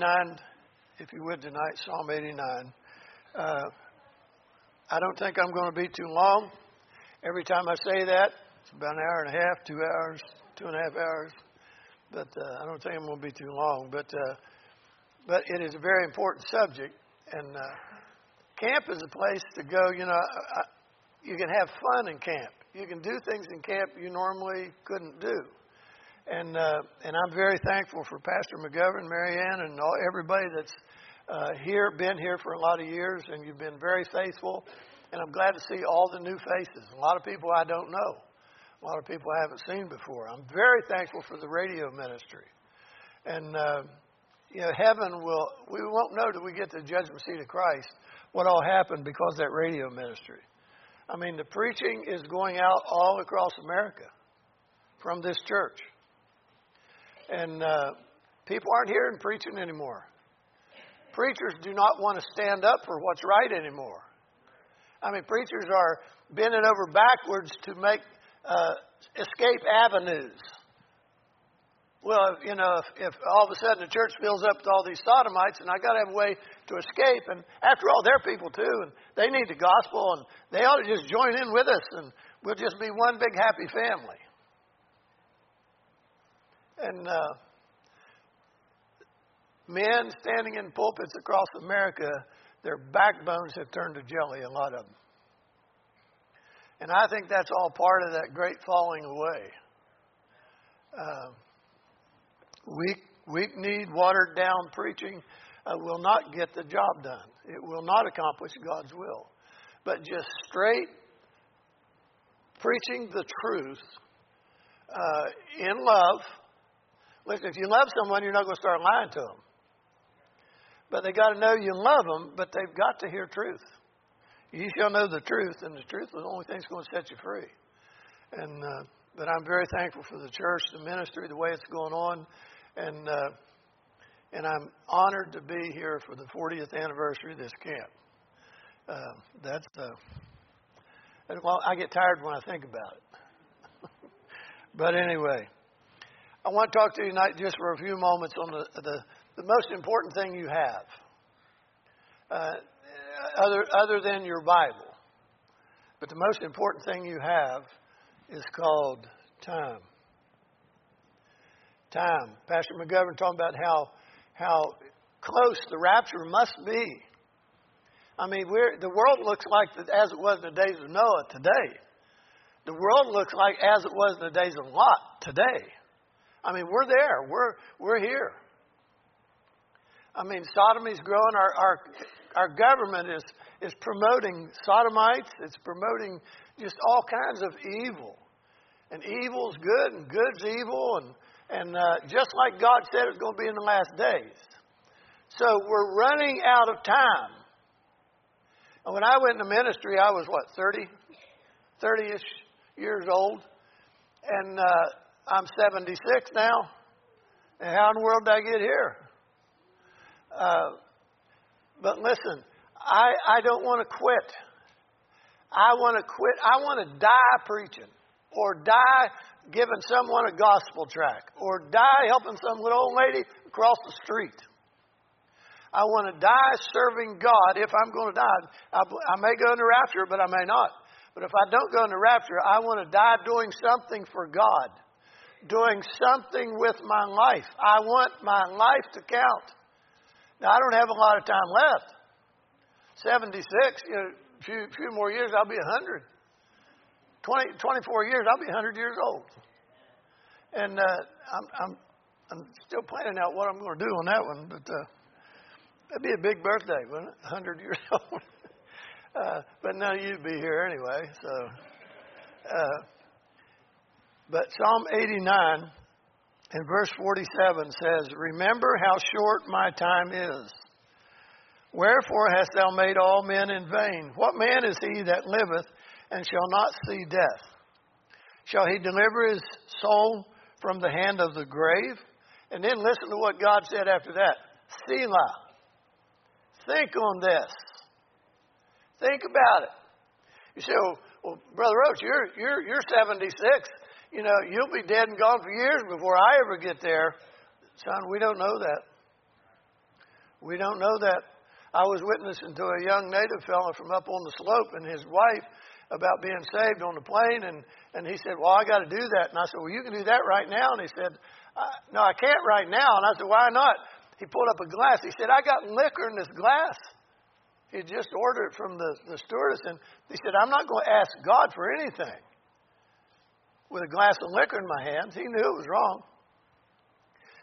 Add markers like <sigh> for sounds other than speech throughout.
89, if you would tonight, Psalm 89. Uh, I don't think I'm going to be too long. Every time I say that, it's about an hour and a half, two hours, two and a half hours. But uh, I don't think I'm going to be too long. But uh, but it is a very important subject, and uh, camp is a place to go. You know, I, you can have fun in camp. You can do things in camp you normally couldn't do. And uh, and I'm very thankful for Pastor McGovern, Marianne, and all, everybody that's uh, here, been here for a lot of years, and you've been very faithful. And I'm glad to see all the new faces. A lot of people I don't know, a lot of people I haven't seen before. I'm very thankful for the radio ministry. And, uh, you know, heaven will, we won't know till we get to the judgment seat of Christ what all happened because that radio ministry. I mean, the preaching is going out all across America from this church. And uh, people aren't hearing preaching anymore. Preachers do not want to stand up for what's right anymore. I mean, preachers are bending over backwards to make uh, escape avenues. Well, you know, if, if all of a sudden the church fills up with all these sodomites, and I got to have a way to escape, and after all, they're people too, and they need the gospel, and they ought to just join in with us, and we'll just be one big happy family. And uh, men standing in pulpits across America, their backbones have turned to jelly, a lot of them. And I think that's all part of that great falling away. Uh, weak, weak need, watered down preaching uh, will not get the job done. It will not accomplish God's will. But just straight preaching the truth uh, in love. Listen, if you love someone, you're not going to start lying to them. But they got to know you love them, but they've got to hear truth. You shall know the truth, and the truth is the only thing that's going to set you free. And uh, but I'm very thankful for the church, the ministry, the way it's going on, and uh, and I'm honored to be here for the 40th anniversary of this camp. Uh, that's the well, I get tired when I think about it. <laughs> but anyway, I want to talk to you tonight just for a few moments on the the, the most important thing you have. Uh, other, other than your Bible. But the most important thing you have is called time. Time. Pastor McGovern talking about how how close the rapture must be. I mean, we're, the world looks like the, as it was in the days of Noah today. The world looks like as it was in the days of Lot today. I mean, we're there. We're we're here. I mean, sodomy's growing. Our our our government is, is promoting sodomites, it's promoting just all kinds of evil. And evil's good, and good's evil, and, and uh, just like God said it's going to be in the last days. So we're running out of time. And when I went into ministry, I was what, 30? 30 ish years old. And uh, I'm 76 now. And how in the world did I get here? Uh, but listen, I, I don't want to quit. I want to quit. I want to die preaching or die giving someone a gospel tract or die helping some little old lady across the street. I want to die serving God if I'm going to die. I, I may go into rapture, but I may not. But if I don't go into rapture, I want to die doing something for God, doing something with my life. I want my life to count. Now, I don't have a lot of time left. 76, you know, a few, few more years, I'll be 100. 20, 24 years, I'll be 100 years old. And uh, I'm, I'm, I'm still planning out what I'm going to do on that one, but uh, that'd be a big birthday, wouldn't it? 100 years <laughs> old. uh, but of you'd be here anyway, so. Uh, but Psalm 89 and verse 47 says, Remember how short my time is. Wherefore hast thou made all men in vain? What man is he that liveth and shall not see death? Shall he deliver his soul from the hand of the grave? And then listen to what God said after that Selah. Think on this. Think about it. You say, well, well Brother Roach, you're, you're, you're 76 you know, you'll be dead and gone for years before I ever get there. Son, we don't know that. We don't know that. I was witnessing to a young native fellow from up on the slope and his wife about being saved on the plane, and, and he said, Well, I got to do that. And I said, Well, you can do that right now. And he said, No, I can't right now. And I said, Why not? He pulled up a glass. He said, I got liquor in this glass. He just ordered it from the, the stewardess, and he said, I'm not going to ask God for anything. With a glass of liquor in my hands, he knew it was wrong.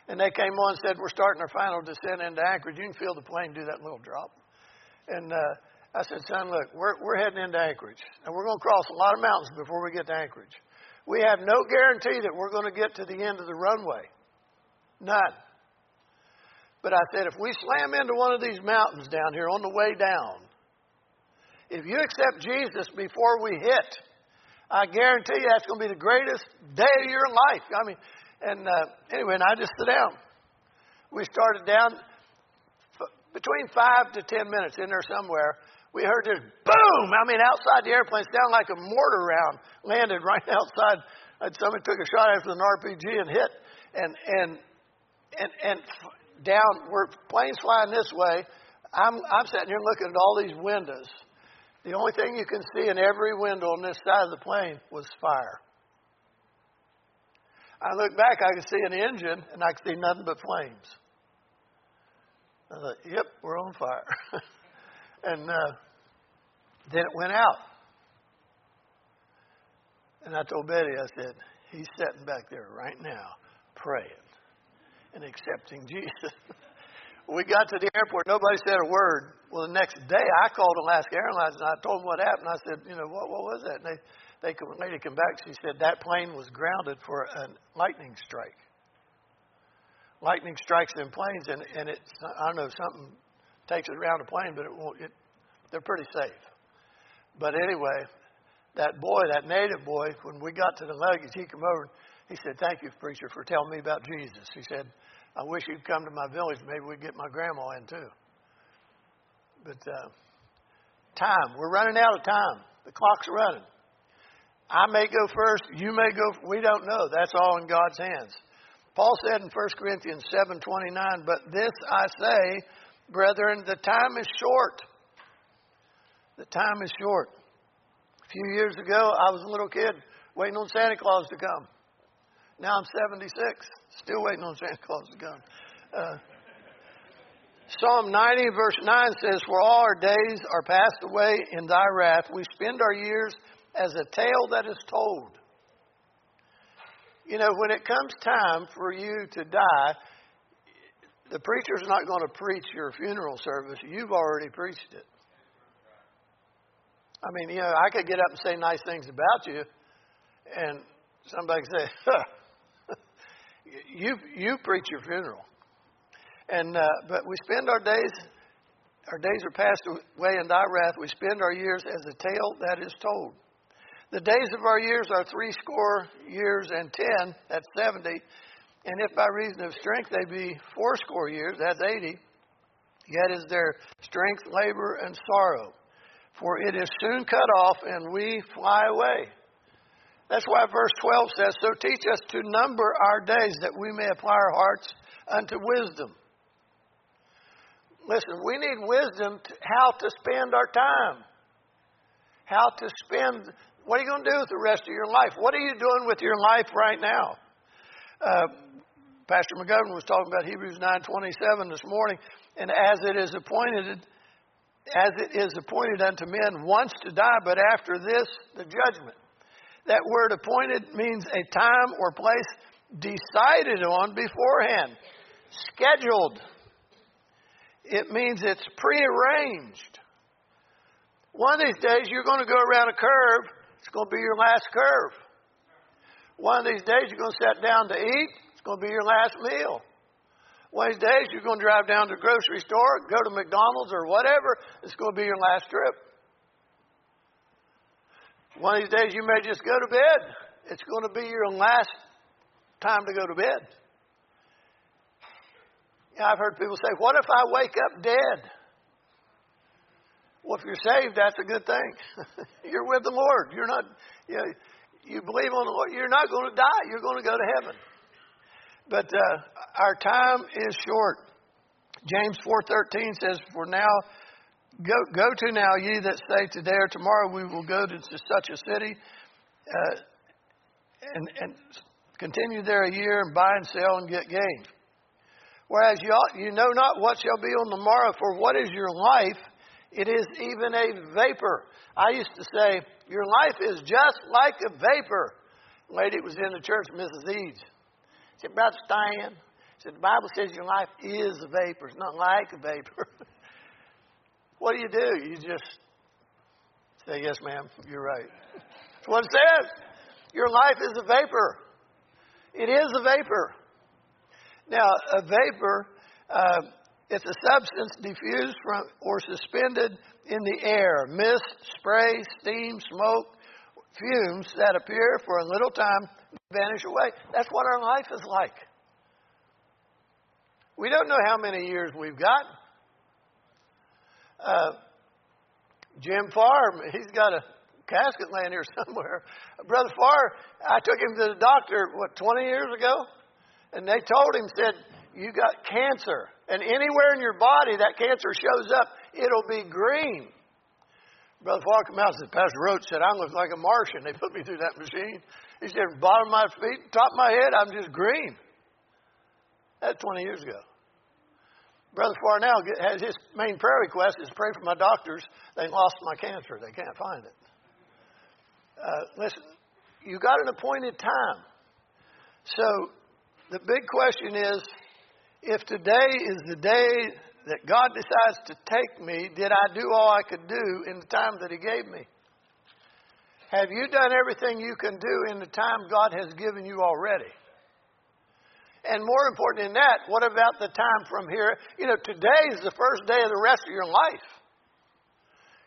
And they came on and said, We're starting our final descent into Anchorage. You can feel the plane do that little drop. And uh, I said, Son, look, we're, we're heading into Anchorage. And we're going to cross a lot of mountains before we get to Anchorage. We have no guarantee that we're going to get to the end of the runway. None. But I said, if we slam into one of these mountains down here on the way down, if you accept Jesus before we hit, I guarantee you that's going to be the greatest day of your life. I mean, and uh, anyway, and I just sit down. We started down f- between five to ten minutes in there somewhere. We heard this boom. I mean, outside the airplane, sounded like a mortar round landed right <laughs> outside. And somebody took a shot after an RPG and hit. And and and and down where planes flying this way. I'm I'm sitting here looking at all these windows. The only thing you can see in every window on this side of the plane was fire. I looked back, I could see an engine, and I could see nothing but flames. I thought, yep, we're on fire. <laughs> and uh, then it went out. And I told Betty, I said, he's sitting back there right now praying and accepting <laughs> Jesus. We got to the airport, nobody said a word. Well, the next day I called Alaska Airlines and I told them what happened. I said, you know, what, what was that? And they they lady come back. She said that plane was grounded for a lightning strike. Lightning strikes in planes, and and it's I don't know something takes it around the plane, but it won't. It, they're pretty safe. But anyway, that boy, that native boy, when we got to the luggage, he came over. He said, "Thank you, preacher, for telling me about Jesus." He said, "I wish you'd come to my village. Maybe we'd get my grandma in too." But uh, time, we're running out of time. The clock's running. I may go first, you may go, we don't know. That's all in God's hands. Paul said in 1 Corinthians 7:29, "But this I say, brethren, the time is short. The time is short." A few years ago, I was a little kid waiting on Santa Claus to come. Now I'm 76, still waiting on Santa Claus to come. Uh, Psalm 90, verse 9 says, For all our days are passed away in thy wrath. We spend our years as a tale that is told. You know, when it comes time for you to die, the preacher's not going to preach your funeral service. You've already preached it. I mean, you know, I could get up and say nice things about you, and somebody could say, <laughs> huh, you, you preach your funeral. And, uh, but we spend our days, our days are passed away in thy wrath. We spend our years as a tale that is told. The days of our years are three score years and ten, that's 70. And if by reason of strength they be fourscore years, that's 80. Yet is their strength, labor, and sorrow. For it is soon cut off, and we fly away. That's why verse 12 says, So teach us to number our days, that we may apply our hearts unto wisdom. Listen, we need wisdom to how to spend our time, how to spend what are you going to do with the rest of your life? What are you doing with your life right now? Uh, Pastor McGovern was talking about Hebrews 9:27 this morning, and as it is appointed, as it is appointed unto men once to die, but after this the judgment. That word appointed means a time or place decided on beforehand, scheduled. It means it's prearranged. One of these days you're going to go around a curve it's going to be your last curve. One of these days, you're going to sit down to eat. It's going to be your last meal. One of these days, you're going to drive down to the grocery store, go to McDonald's or whatever. It's going to be your last trip. One of these days, you may just go to bed. It's going to be your last time to go to bed. Yeah, I've heard people say, What if I wake up dead? Well, if you're saved, that's a good thing. <laughs> you're with the Lord. You're not, you, know, you believe on the Lord. You're not going to die. You're going to go to heaven. But uh, our time is short. James 4:13 says, "For now, go, go to now, ye that say today or tomorrow we will go to, such a city, uh, and, and continue there a year and buy and sell and get gain. Whereas you, ought, you know not what shall be on the morrow, for what is your life? It is even a vapor. I used to say, Your life is just like a vapor. Lady was in the church, Mrs. Eads. She said, Brother Stan, said, the Bible says your life is a vapor. It's not like a vapor. <laughs> what do you do? You just say, Yes, ma'am, you're right. That's what it says. Your life is a vapor. It is a vapor. Now, a vapor, uh, it's a substance diffused from or suspended in the air. Mist, spray, steam, smoke, fumes that appear for a little time vanish away. That's what our life is like. We don't know how many years we've got. Uh, Jim Farr, he's got a casket laying here <laughs> somewhere. Brother Farr, I took him to the doctor, what, 20 years ago? And they told him, said, you got cancer. And anywhere in your body that cancer shows up, it'll be green. Brother Farr came out and said, Pastor Roach said, I look like a Martian. They put me through that machine. He said, bottom of my feet, top of my head, I'm just green. That's 20 years ago. Brother Farnell has his main prayer request is pray for my doctors. They lost my cancer. They can't find it. Uh, listen, you got an appointed time. So the big question is if today is the day that God decides to take me, did I do all I could do in the time that He gave me? Have you done everything you can do in the time God has given you already? And more important than that, what about the time from here? You know, today is the first day of the rest of your life.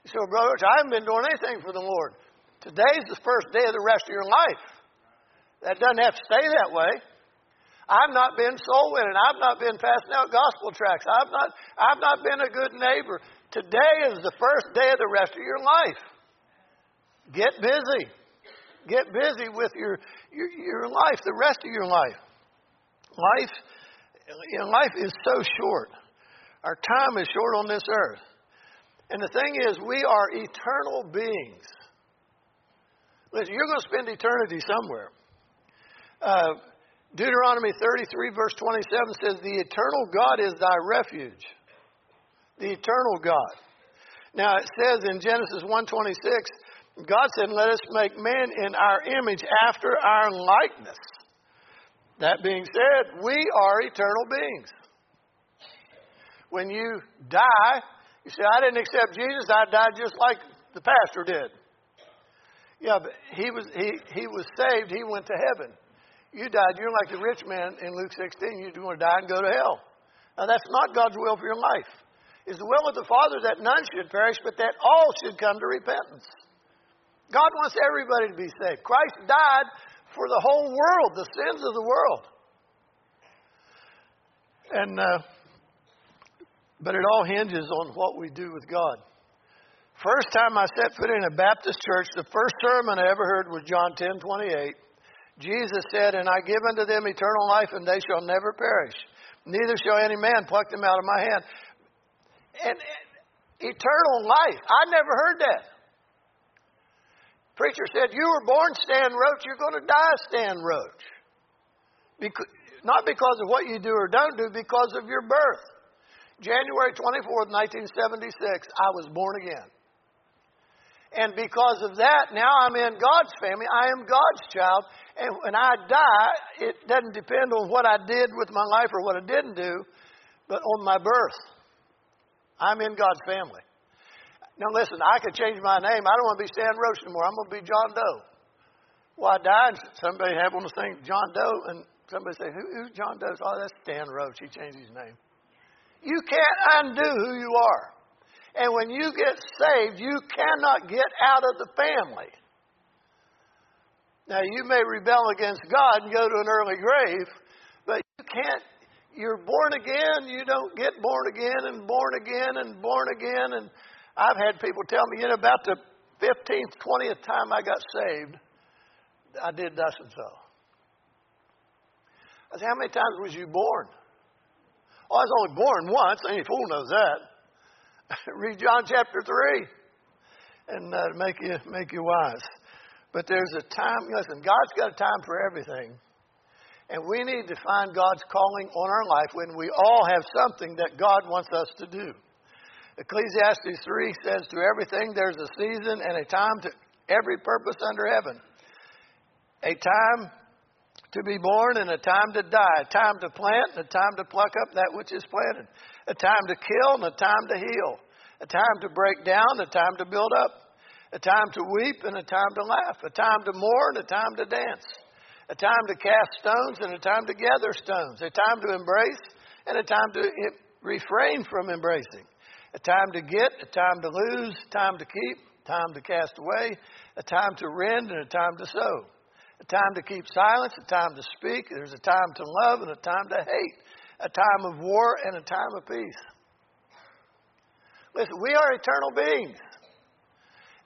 You say, well, brother, I haven't been doing anything for the Lord. Today's the first day of the rest of your life. That doesn't have to stay that way. I've not been soul winning. I've not been passing out gospel tracts. I've not, I've not been a good neighbor. Today is the first day of the rest of your life. Get busy. Get busy with your, your, your life, the rest of your life. Life, you know, life is so short. Our time is short on this earth. And the thing is, we are eternal beings. Listen, you're going to spend eternity somewhere. Uh, Deuteronomy 33, verse 27 says, The eternal God is thy refuge. The eternal God. Now it says in Genesis 1:26, God said, "Let us make man in our image after our likeness." That being said, we are eternal beings. When you die, you say, "I didn't accept Jesus. I died just like the pastor did." Yeah, but he was he he was saved. He went to heaven. You died. You're like the rich man in Luke 16. You're going to die and go to hell. Now, that's not God's will for your life. It's the will of the Father that none should perish, but that all should come to repentance. God wants everybody to be saved. Christ died for the whole world, the sins of the world. And, uh, but it all hinges on what we do with God. First time I set foot in a Baptist church, the first sermon I ever heard was John 10 28. Jesus said, And I give unto them eternal life, and they shall never perish. Neither shall any man pluck them out of my hand. And, and eternal life. I never heard that. Preacher said, You were born Stan Roach, you're going to die Stan Roach. Because, not because of what you do or don't do, because of your birth. January 24th, 1976, I was born again. And because of that, now I'm in God's family. I am God's child. And when I die, it doesn't depend on what I did with my life or what I didn't do, but on my birth. I'm in God's family. Now listen, I could change my name. I don't want to be Stan Roach anymore. I'm going to be John Doe. Well, I died. Somebody had one those things, John Doe, and somebody say, Who, "Who's John Doe?" Oh, that's Stan Roach. He changed his name. You can't undo who you are. And when you get saved, you cannot get out of the family. Now, you may rebel against God and go to an early grave, but you can't. You're born again. You don't get born again and born again and born again. And I've had people tell me, you know, about the 15th, 20th time I got saved, I did thus and so. I said, How many times was you born? Oh, I was only born once. Any fool knows that. <laughs> Read John chapter 3 and uh, make, you, make you wise. But there's a time, listen, God's got a time for everything. And we need to find God's calling on our life when we all have something that God wants us to do. Ecclesiastes 3 says, To everything there's a season and a time to every purpose under heaven. A time to be born and a time to die, a time to plant and a time to pluck up that which is planted, a time to kill and a time to heal, a time to break down, a time to build up, a time to weep and a time to laugh, a time to mourn, a time to dance, a time to cast stones and a time to gather stones, a time to embrace and a time to refrain from embracing, a time to get, a time to lose, time to keep, time to cast away, a time to rend and a time to sow a time to keep silence, a time to speak. There's a time to love and a time to hate, a time of war and a time of peace. Listen, we are eternal beings.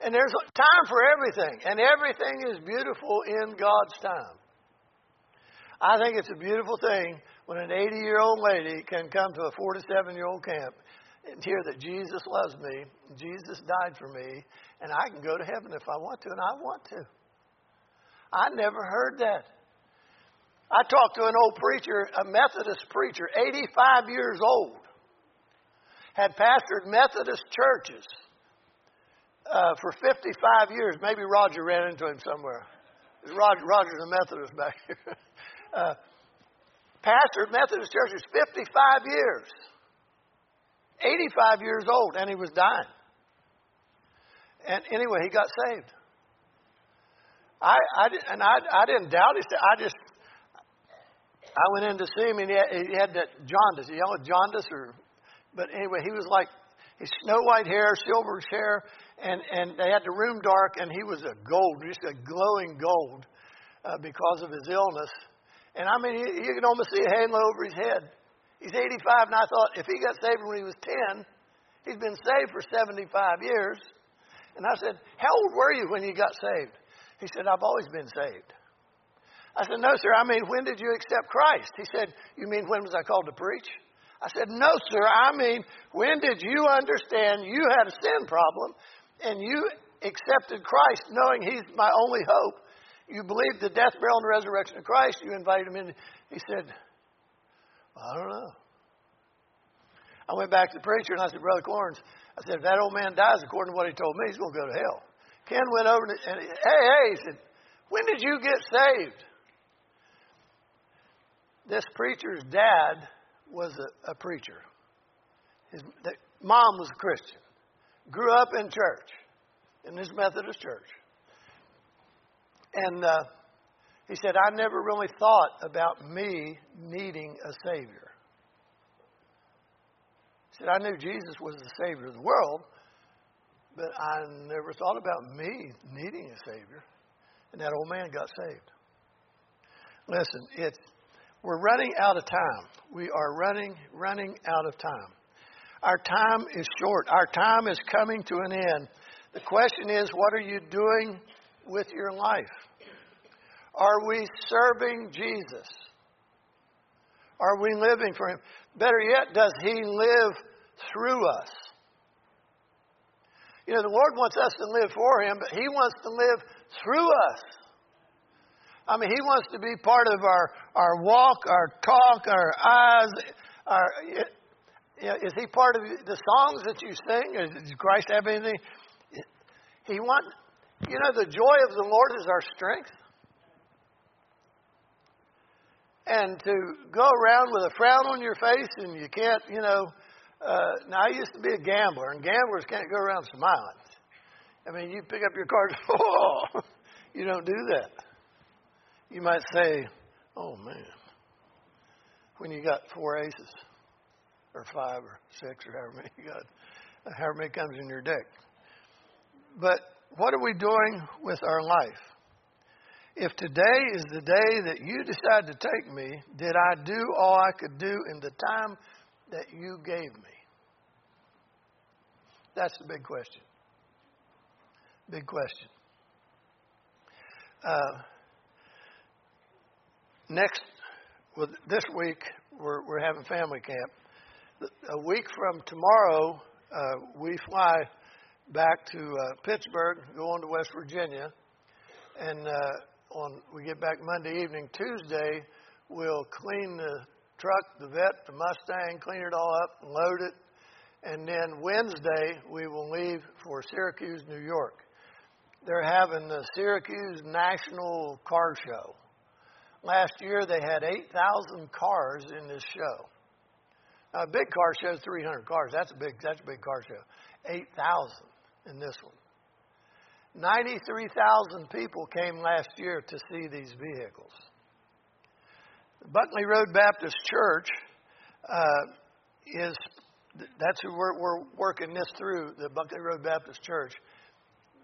And there's time for everything, and everything is beautiful in God's time. I think it's a beautiful thing when an 80 year old lady can come to a 47 year old camp hear that Jesus loves me, Jesus died for me, and I can go to heaven if I want to, and I want to. I never heard that. I talked to an old preacher, a Methodist preacher, 85 years old, had pastored Methodist churches uh, for 55 years. Maybe Roger ran into him somewhere. Roger, Roger's a Methodist back here. <laughs> uh, pastored Methodist churches 55 years. 85 years old, and he was dying. And anyway, he got saved. I, I and I, I didn't doubt it. I just, I went in to see him, and he had, he had that jaundice. You know, jaundice, or, but anyway, he was like, his snow white hair, silver hair, and and they had the room dark, and he was a gold, just a glowing gold, uh, because of his illness. And I mean, you, you can almost see a halo over his head. He's 85, and I thought if he got saved when he was 10, he's been saved for 75 years. And I said, How old were you when you got saved? He said, I've always been saved. I said, No, sir. I mean, when did you accept Christ? He said, You mean when was I called to preach? I said, No, sir. I mean, when did you understand you had a sin problem and you accepted Christ knowing He's my only hope? You believed the death, burial, and resurrection of Christ. You invited Him in. He said, I don't know. I went back to the preacher and I said, Brother Corns, I said, if that old man dies according to what he told me, he's going to go to hell. Ken went over and, he, hey, hey, he said, when did you get saved? This preacher's dad was a, a preacher. His mom was a Christian. Grew up in church, in this Methodist church. And uh, he said, I never really thought about me needing a Savior. He said, I knew Jesus was the Savior of the world, but I never thought about me needing a Savior. And that old man got saved. Listen, it's, we're running out of time. We are running, running out of time. Our time is short. Our time is coming to an end. The question is, what are you doing with your life? Are we serving Jesus? Are we living for Him? Better yet, does He live through us? You know, the Lord wants us to live for Him, but He wants to live through us. I mean, He wants to be part of our, our walk, our talk, our eyes. Our, is He part of the songs that you sing? Does Christ have anything? He wants, you know, the joy of the Lord is our strength. And to go around with a frown on your face and you can't, you know, uh, now, I used to be a gambler, and gamblers can't go around smiling. I mean, you pick up your cards, <laughs> oh, you don't do that. You might say, oh, man, when you got four aces, or five, or six, or however many you got, however many comes in your deck. But what are we doing with our life? If today is the day that you decide to take me, did I do all I could do in the time that you gave me? That's the big question. Big question. Uh, next, well, this week we're, we're having family camp, a week from tomorrow, uh, we fly back to uh, Pittsburgh, go on to West Virginia, and uh, on we get back Monday evening. Tuesday, we'll clean the truck, the vet, the Mustang, clean it all up, load it, and then Wednesday we will leave for Syracuse, New York. They're having the Syracuse National Car Show. Last year they had 8,000 cars in this show. Now, a big car show is 300 cars. That's a big. That's a big car show. 8,000 in this one. 93,000 people came last year to see these vehicles. The Buckley Road Baptist Church uh, is that's who we're, we're working this through. The Buckley Road Baptist Church.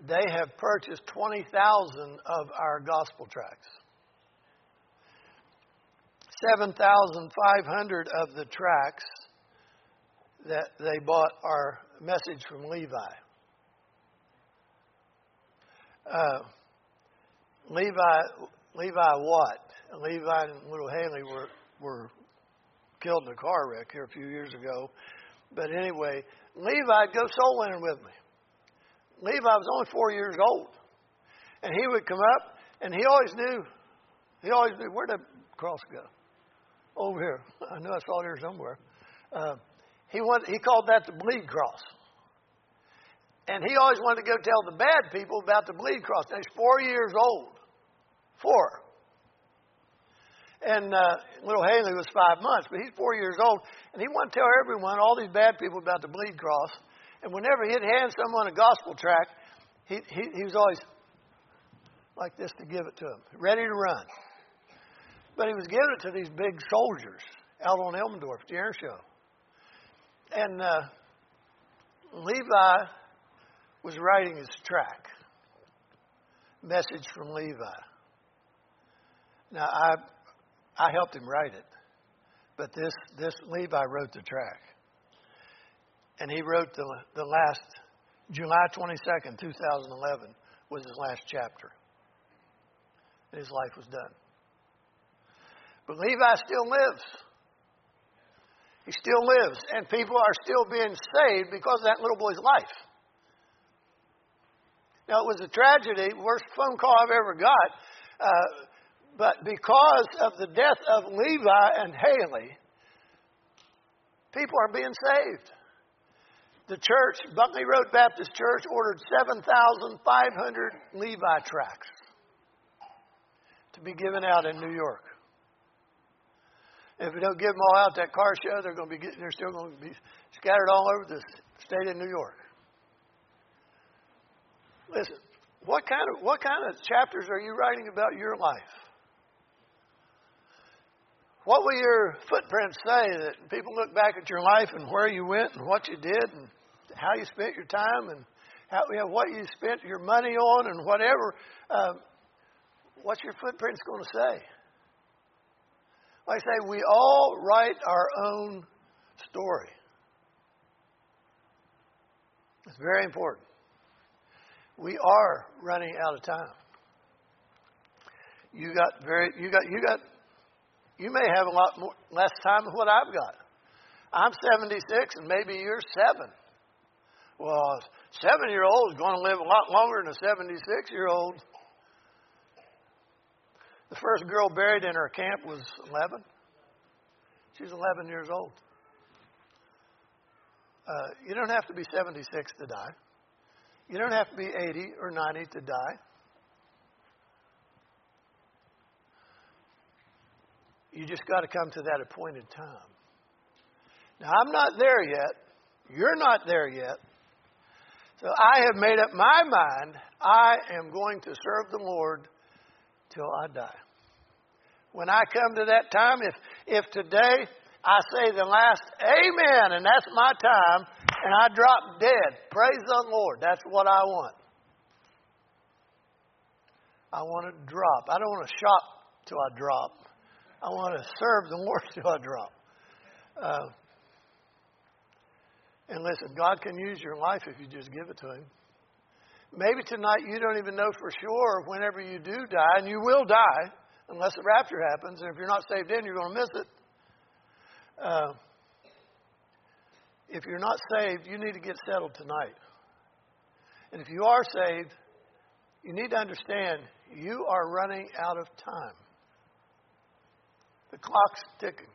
They have purchased 20,000 of our gospel tracts. 7,500 of the tracts that they bought are message from Levi. Uh, Levi, Levi what? Levi and little Haley were were killed in a car wreck here a few years ago. But anyway, Levi'd go soul winning with me. Levi was only four years old, and he would come up, and he always knew. He always knew where the cross go. Over here. <laughs> I know I saw it here somewhere. Uh, he, went, he called that the bleed cross. And he always wanted to go tell the bad people about the bleed cross. Now he's four years old. Four. And uh, little Haley was five months, but he's four years old. And he wanted to tell everyone, all these bad people, about the bleed cross. And whenever he'd hand someone a gospel tract, he, he, he was always like this to give it to them, ready to run. But he was giving it to these big soldiers out on Elmendorf, the air show. And uh, Levi was writing his track, message from Levi. Now I I helped him write it, but this this Levi wrote the track. and he wrote the the last July twenty second, two thousand eleven was his last chapter. And his life was done. But Levi still lives. He still lives, and people are still being saved because of that little boy's life. Now, it was a tragedy, worst phone call I've ever got, uh, but because of the death of Levi and Haley, people are being saved. The church, Buckley Road Baptist Church, ordered 7,500 Levi tracts to be given out in New York. If we don't give them all out that car show, they're going to be they're still going to be scattered all over the state of New York. Listen, what kind of what kind of chapters are you writing about your life? What will your footprints say that people look back at your life and where you went and what you did and how you spent your time and how you know, what you spent your money on and whatever? Um, what's your footprints going to say? I say we all write our own story. It's very important. We are running out of time. You got very you got you got you may have a lot more, less time than what I've got. I'm 76 and maybe you're 7. Well, a 7 year old is going to live a lot longer than a 76 year old. The first girl buried in our camp was 11. She was 11 years old. Uh, you don't have to be 76 to die. You don't have to be 80 or 90 to die. You just got to come to that appointed time. Now, I'm not there yet. You're not there yet. So I have made up my mind I am going to serve the Lord till I die. When I come to that time, if, if today I say the last amen and that's my time and I drop dead, praise the Lord. That's what I want. I want to drop. I don't want to shop till I drop. I want to serve the Lord till I drop. Uh, and listen, God can use your life if you just give it to Him. Maybe tonight you don't even know for sure whenever you do die, and you will die unless the rapture happens. And if you're not saved in, you're going to miss it. Uh, if you're not saved, you need to get settled tonight. And if you are saved, you need to understand you are running out of time. The clock's ticking.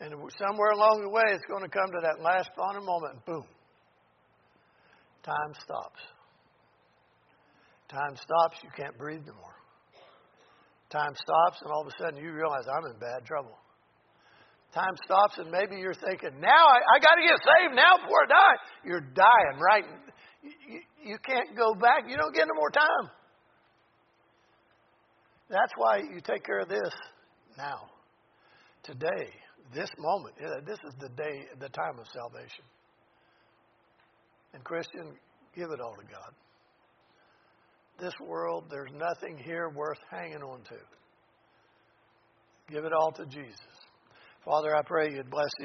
And somewhere along the way, it's going to come to that last final moment, and boom, time stops. Time stops, you can't breathe anymore. Time stops, and all of a sudden you realize I'm in bad trouble. Time stops, and maybe you're thinking, now I, I got to get saved now before I die. You're dying, right? You, you can't go back. You don't get no more time. That's why you take care of this now, today, this moment. This is the day, the time of salvation. And Christian, give it all to God. This world, there's nothing here worth hanging on to. Give it all to Jesus. Father, I pray you'd bless